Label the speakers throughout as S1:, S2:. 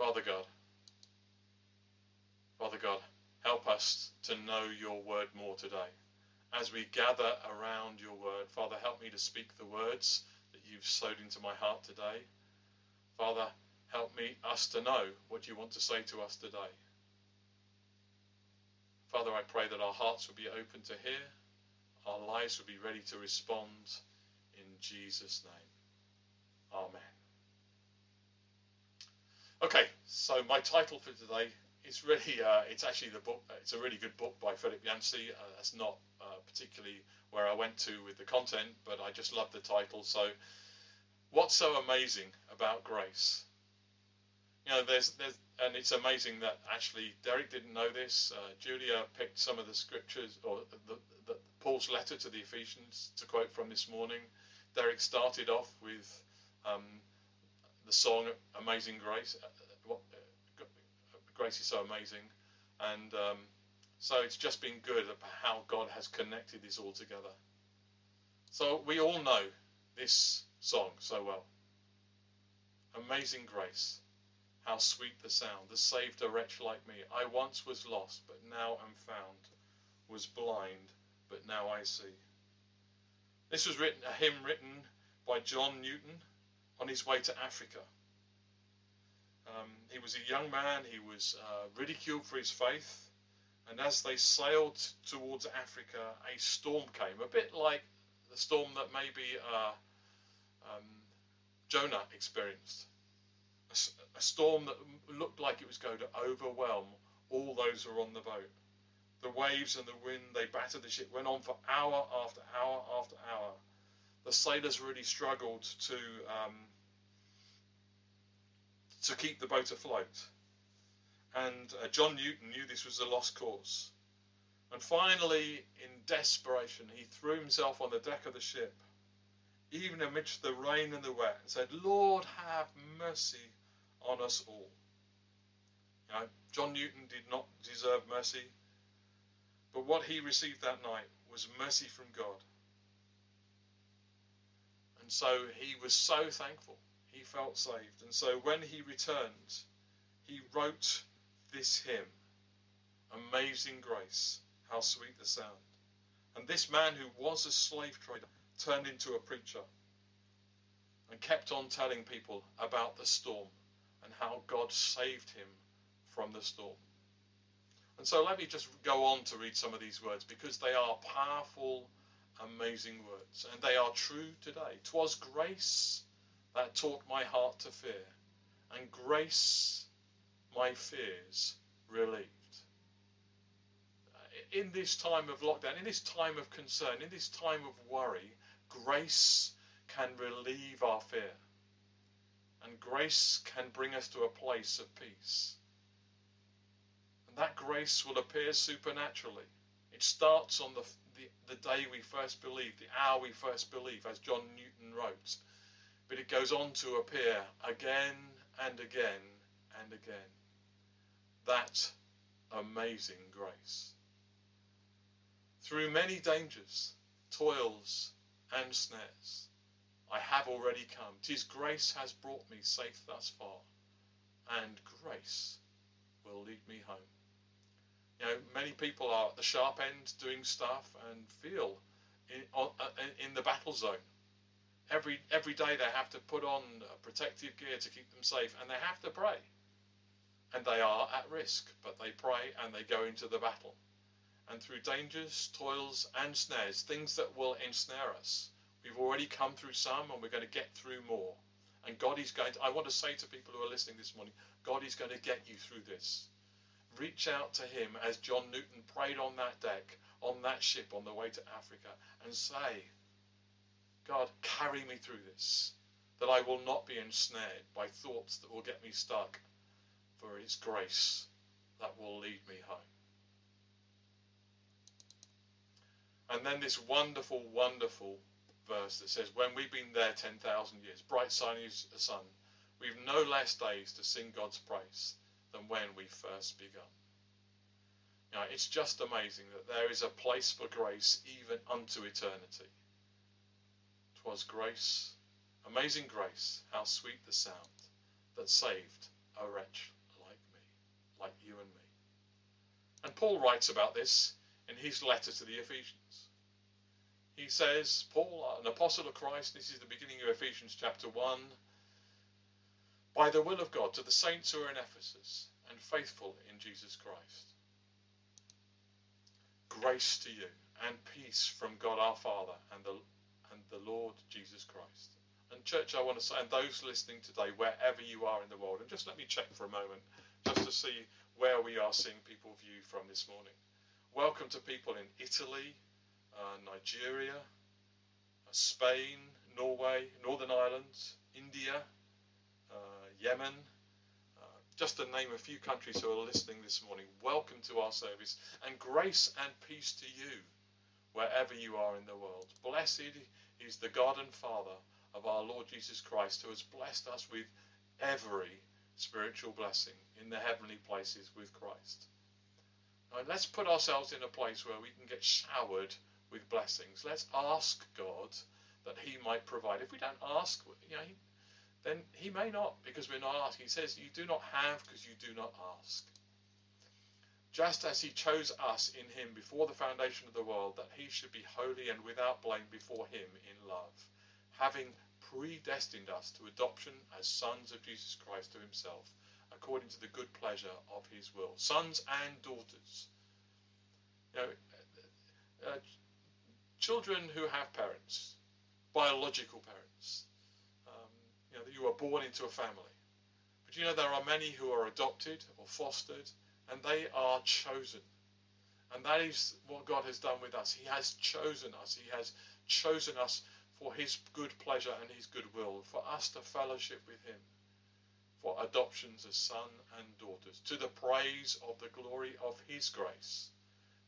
S1: Father God, Father God, help us to know your word more today. As we gather around your word, Father, help me to speak the words that you've sowed into my heart today. Father, help me us to know what you want to say to us today. Father, I pray that our hearts will be open to hear, our lives will be ready to respond in Jesus' name. Amen. Okay, so my title for today is really, uh, it's actually the book, it's a really good book by Philip Yancey. Uh, that's not uh, particularly where I went to with the content, but I just love the title. So, what's so amazing about grace? You know, there's, there's, and it's amazing that actually Derek didn't know this. Uh, Julia picked some of the scriptures or the, the, Paul's letter to the Ephesians to quote from this morning. Derek started off with um, the song "Amazing Grace." Uh, uh, Grace is so amazing, and um, so it's just been good how God has connected this all together. So we all know this song so well. Amazing Grace. How sweet the sound that saved a wretch like me. I once was lost, but now am found. Was blind, but now I see. This was written a hymn written by John Newton on his way to Africa. Um, he was a young man. He was uh, ridiculed for his faith. And as they sailed towards Africa, a storm came, a bit like the storm that maybe uh, um, Jonah experienced a, a storm that looked like it was going to overwhelm all those who were on the boat. The waves and the wind, they battered the ship, went on for hour after hour after hour. The sailors really struggled to um, to keep the boat afloat. And uh, John Newton knew this was a lost cause. And finally, in desperation, he threw himself on the deck of the ship, even amidst the rain and the wet, and said, Lord, have mercy on us all. You know, John Newton did not deserve mercy, but what he received that night was mercy from God. And so he was so thankful. He felt saved. And so when he returned, he wrote this hymn Amazing Grace, how sweet the sound. And this man who was a slave trader turned into a preacher and kept on telling people about the storm and how God saved him from the storm. And so let me just go on to read some of these words because they are powerful, amazing words, and they are true today. Twas grace that taught my heart to fear, and grace my fears relieved. In this time of lockdown, in this time of concern, in this time of worry, grace can relieve our fear. And grace can bring us to a place of peace. And that grace will appear supernaturally. It starts on the, the, the day we first believe, the hour we first believe, as John Newton wrote. But it goes on to appear again and again and again. That amazing grace. Through many dangers, toils, and snares, I have already come. Tis grace has brought me safe thus far, and grace will lead me home. You know, many people are at the sharp end doing stuff and feel in, uh, in the battle zone. Every every day they have to put on protective gear to keep them safe, and they have to pray. And they are at risk, but they pray and they go into the battle. And through dangers, toils, and snares, things that will ensnare us, We've already come through some and we're going to get through more. And God is going to, I want to say to people who are listening this morning, God is going to get you through this. Reach out to Him as John Newton prayed on that deck, on that ship on the way to Africa, and say, God, carry me through this, that I will not be ensnared by thoughts that will get me stuck, for it's grace that will lead me home. And then this wonderful, wonderful verse that says, When we've been there 10,000 years, bright shining as the sun, we've no less days to sing God's praise than when we first begun. Now, it's just amazing that there is a place for grace even unto eternity. Twas grace, amazing grace, how sweet the sound that saved a wretch like me, like you and me. And Paul writes about this in his letter to the Ephesians. He says, Paul, an apostle of Christ, this is the beginning of Ephesians chapter 1, by the will of God, to the saints who are in Ephesus and faithful in Jesus Christ. Grace to you and peace from God our Father and the, the Lord Jesus Christ. And church, I want to say, and those listening today, wherever you are in the world, and just let me check for a moment, just to see where we are seeing people view from this morning. Welcome to people in Italy, uh, Nigeria, uh, Spain, Norway, Northern Ireland, India, uh, Yemen, uh, just to name a few countries who are listening this morning. Welcome to our service and grace and peace to you wherever you are in the world. Blessed is the God and Father of our Lord Jesus Christ, who has blessed us with every spiritual blessing in the heavenly places with Christ. Now, let's put ourselves in a place where we can get showered with blessings. Let's ask God that He might provide. If we don't ask, you know, then He may not, because we're not asking. He says, "You do not have because you do not ask." Just as He chose us in Him before the foundation of the world, that He should be holy and without blame before Him in love having predestined us to adoption as sons of Jesus Christ to himself, according to the good pleasure of his will. Sons and daughters. You know, uh, children who have parents, biological parents, um, you know, you are born into a family. But you know, there are many who are adopted or fostered, and they are chosen. And that is what God has done with us. He has chosen us. He has chosen us for his good pleasure and his good will, for us to fellowship with him, for adoptions as son and daughters, to the praise of the glory of his grace,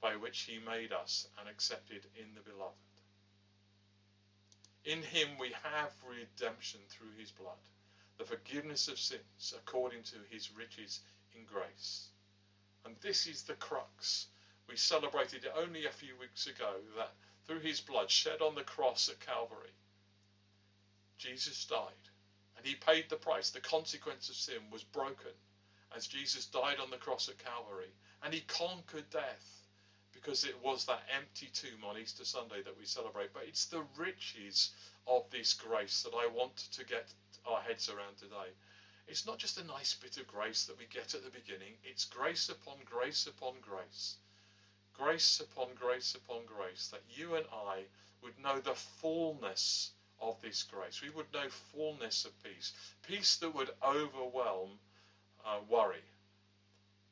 S1: by which he made us and accepted in the beloved. In him we have redemption through his blood, the forgiveness of sins according to his riches in grace. And this is the crux. We celebrated it only a few weeks ago that through his blood shed on the cross at Calvary, Jesus died and he paid the price. The consequence of sin was broken as Jesus died on the cross at Calvary and he conquered death because it was that empty tomb on Easter Sunday that we celebrate. But it's the riches of this grace that I want to get our heads around today. It's not just a nice bit of grace that we get at the beginning, it's grace upon grace upon grace grace upon grace upon grace, that you and I would know the fullness of this grace. We would know fullness of peace, peace that would overwhelm uh, worry,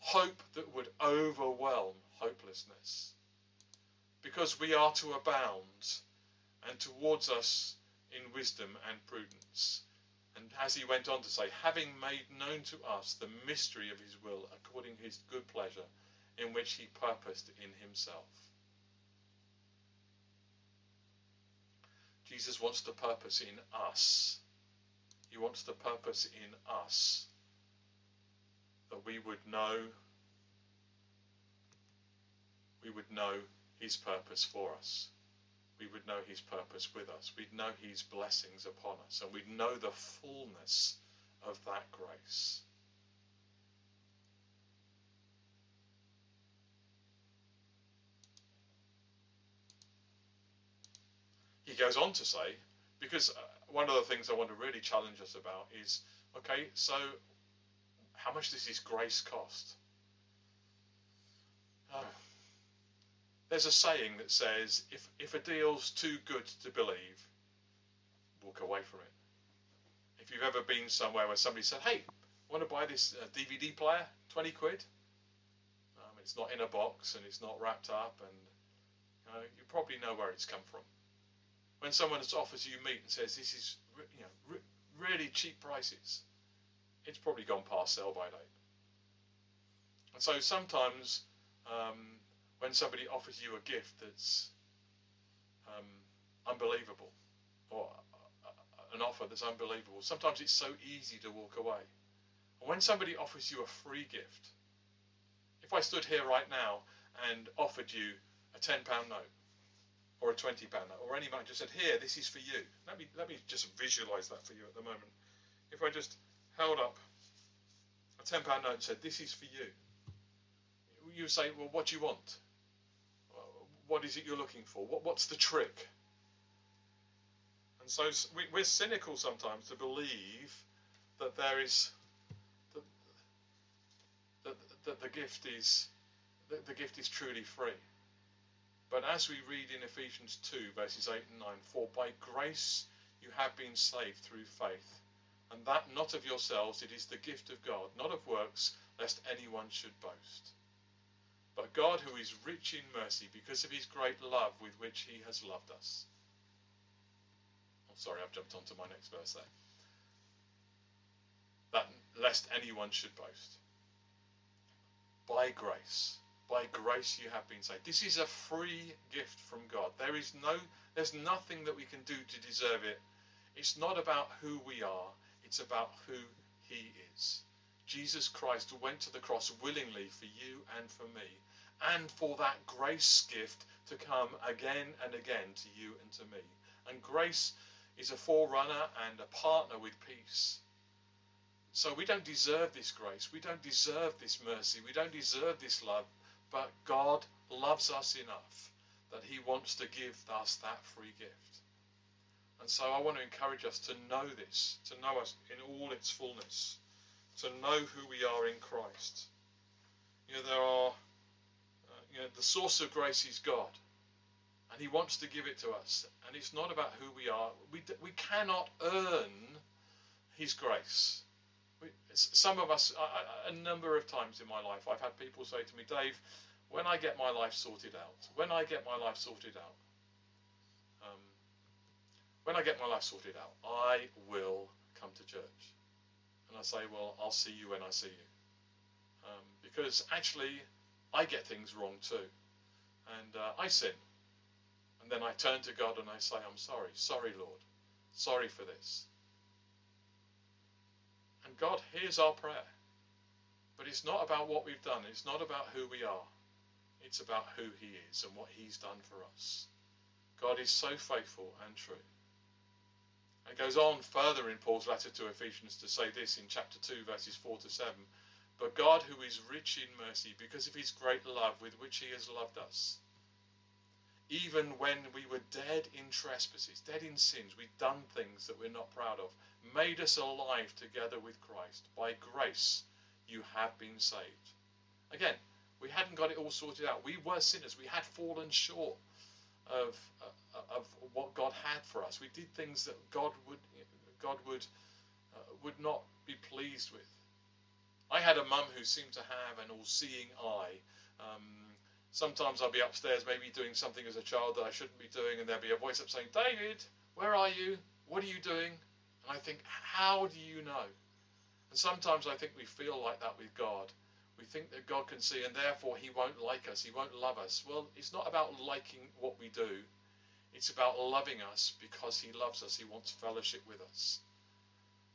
S1: hope that would overwhelm hopelessness. Because we are to abound, and towards us in wisdom and prudence. And as he went on to say, having made known to us the mystery of his will according to his good pleasure, in which he purposed in himself. Jesus wants to purpose in us. He wants to purpose in us that we would know we would know his purpose for us. We would know his purpose with us. We'd know his blessings upon us and we'd know the fullness of that grace. he goes on to say, because uh, one of the things I want to really challenge us about is, okay, so how much does this grace cost? Uh, there's a saying that says, if, if a deal's too good to believe, walk away from it. If you've ever been somewhere where somebody said, hey, want to buy this uh, DVD player, 20 quid? Um, it's not in a box and it's not wrapped up and you probably know where it's come from when someone offers you meat and says this is you know re- really cheap prices, it's probably gone past sell by date. And so sometimes um, when somebody offers you a gift that's um, unbelievable or an offer that's unbelievable, sometimes it's so easy to walk away. And when somebody offers you a free gift, if I stood here right now and offered you a £10 note, or a 20 pound note or any money just said here this is for you let me let me just visualize that for you at the moment if I just held up a £10 note and said, This is for you, you say, Well, what do you want? What is it you're looking for? What, what's the trick? And so we, we're cynical sometimes to believe that there is that, that, the gift is that the gift is truly free. But as we read in Ephesians 2 verses 8 and 9, for by grace you have been saved through faith, and that not of yourselves, it is the gift of God, not of works, lest anyone should boast. But God, who is rich in mercy, because of his great love with which he has loved us. Oh, sorry, I've jumped on to my next verse there. That lest anyone should boast. By grace, by grace you have been saved. This is a free gift from God. There is no, there's nothing that we can do to deserve it. It's not about who we are. It's about who He is. Jesus Christ went to the cross willingly for you and for me, and for that grace gift to come again and again to you and to me. And grace is a forerunner and a partner with peace. So we don't deserve this grace. We don't deserve this mercy. We don't deserve this love. But God loves us enough that He wants to give us that free gift. And so I want to encourage us to know this, to know us in all its fullness, to know who we are in Christ. You know, there are, uh, you know, the source of grace is God. And He wants to give it to us. And it's not about who we are. We, we cannot earn His grace. We, some of us, a number of times in my life, I've had people say to me, Dave, when I get my life sorted out, when I get my life sorted out, when I get my life sorted out, I will come to church. And I say, well, I'll see you when I see you. Um, because actually, I get things wrong too. And uh, I sin. And then I turn to God and I say, I'm sorry. Sorry, Lord. Sorry for this. And God hears our prayer. But it's not about what we've done. It's not about who we are. It's about who He is and what He's done for us. God is so faithful and true. It goes on further in Paul's letter to Ephesians to say this in chapter 2, verses 4 to 7. But God, who is rich in mercy, because of his great love with which he has loved us, even when we were dead in trespasses, dead in sins, we'd done things that we're not proud of, made us alive together with Christ. By grace, you have been saved. Again, we hadn't got it all sorted out. We were sinners. We had fallen short of, uh, of what God had for us. We did things that God would God would uh, would not be pleased with. I had a mum who seemed to have an all-seeing eye. Um, sometimes I'll be upstairs, maybe doing something as a child that I shouldn't be doing, and there'll be a voice up saying, "David, where are you? What are you doing?" And I think, "How do you know?" And sometimes I think we feel like that with God. We think that God can see and therefore he won't like us, he won't love us. Well, it's not about liking what we do. It's about loving us because he loves us. He wants fellowship with us.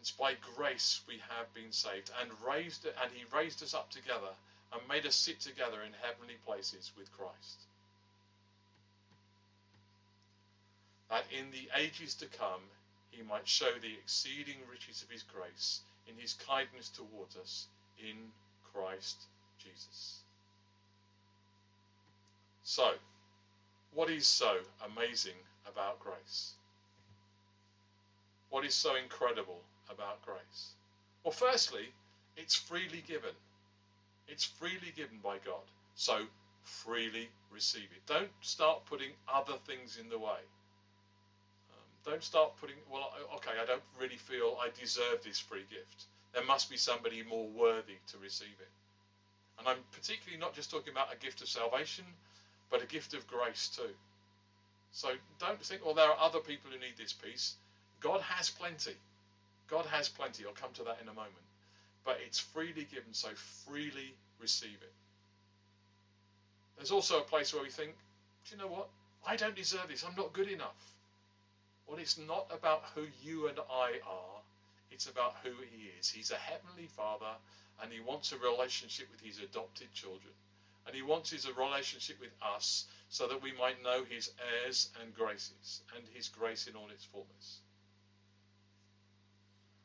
S1: It's by grace we have been saved and raised and he raised us up together and made us sit together in heavenly places with Christ. That in the ages to come he might show the exceeding riches of his grace in his kindness towards us in Christ Jesus. So, what is so amazing about grace? What is so incredible about grace? Well, firstly, it's freely given. It's freely given by God. So, freely receive it. Don't start putting other things in the way. Um, don't start putting, well, okay, I don't really feel I deserve this free gift there must be somebody more worthy to receive it. And I'm particularly not just talking about a gift of salvation, but a gift of grace too. So don't think, well, there are other people who need this peace. God has plenty. God has plenty. I'll come to that in a moment. But it's freely given, so freely receive it. There's also a place where we think, do you know what? I don't deserve this. I'm not good enough. Well, it's not about who you and I are. It's about who he is. He's a heavenly father and he wants a relationship with his adopted children. And he wants his relationship with us so that we might know his heirs and graces and his grace in all its fullness.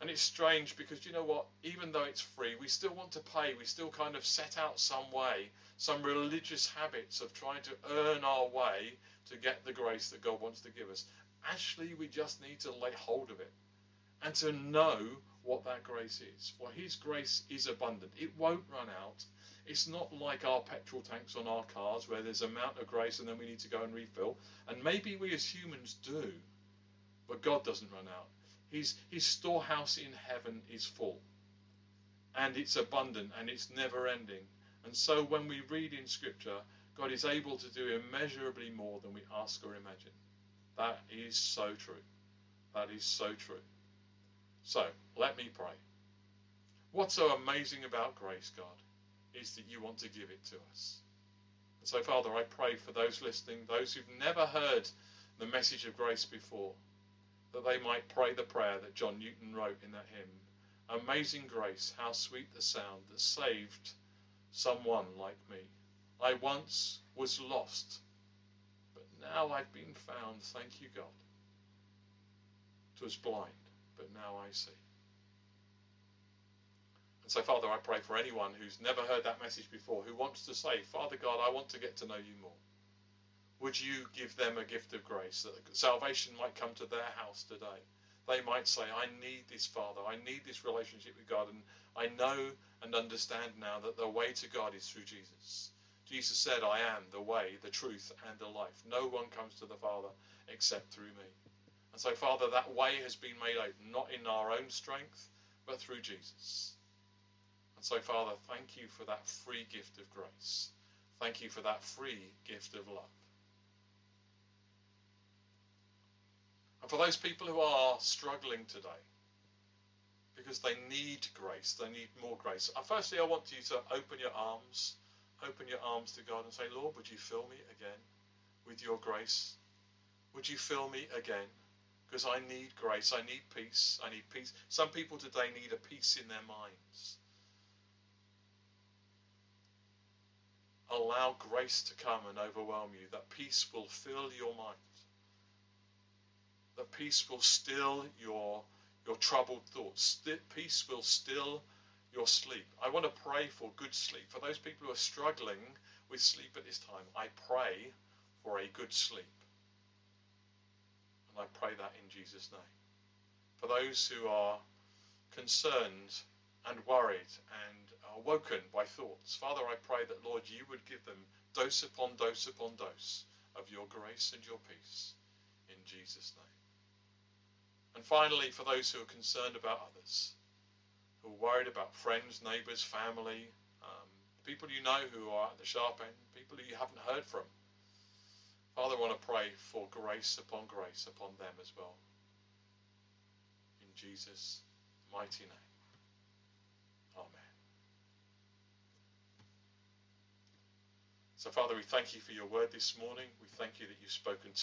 S1: And it's strange because you know what? Even though it's free, we still want to pay. We still kind of set out some way, some religious habits of trying to earn our way to get the grace that God wants to give us. Actually, we just need to lay hold of it and to know what that grace is. For His grace is abundant, it won't run out. It's not like our petrol tanks on our cars where there's a amount of grace and then we need to go and refill. And maybe we as humans do, but God doesn't run out. His, his storehouse in heaven is full. And it's abundant and it's never ending. And so when we read in Scripture, God is able to do immeasurably more than we ask or imagine. That is so true. That is so true. So let me pray. What's so amazing about grace, God, is that you want to give it to us. And so, Father, I pray for those listening, those who've never heard the message of grace before that they might pray the prayer that John Newton wrote in that hymn Amazing grace, how sweet the sound that saved someone like me. I once was lost, but now I've been found. Thank you, God. Was blind, but now I see. And so, Father, I pray for anyone who's never heard that message before, who wants to say, Father God, I want to get to know you more would you give them a gift of grace that salvation might come to their house today? They might say, I need this, Father. I need this relationship with God. And I know and understand now that the way to God is through Jesus. Jesus said, I am the way, the truth, and the life. No one comes to the Father except through me. And so, Father, that way has been made open, not in our own strength, but through Jesus. And so, Father, thank you for that free gift of grace. Thank you for that free gift of love. And for those people who are struggling today, because they need grace, they need more grace. Uh, firstly, I want you to open your arms, open your arms to God and say, Lord, would you fill me again with your grace? Would you fill me again? Because I need grace, I need peace, I need peace. Some people today need a peace in their minds. Allow grace to come and overwhelm you. That peace will fill your mind that peace will still your your troubled thoughts. Peace will still your sleep. I want to pray for good sleep. For those people who are struggling with sleep at this time, I pray for a good sleep. And I pray that in Jesus' name. For those who are concerned and worried and are woken by thoughts, Father, I pray that, Lord, you would give them dose upon dose upon dose of your grace and your peace in Jesus' name. And finally, for those who are concerned about others, who are worried about friends, neighbours, family, um, people you know who are at the sharp end, people who you haven't heard from, Father, I want to pray for grace upon grace upon them as well. In Jesus' mighty name. Amen. So, Father, we thank you for your word this morning. We thank you that you've spoken to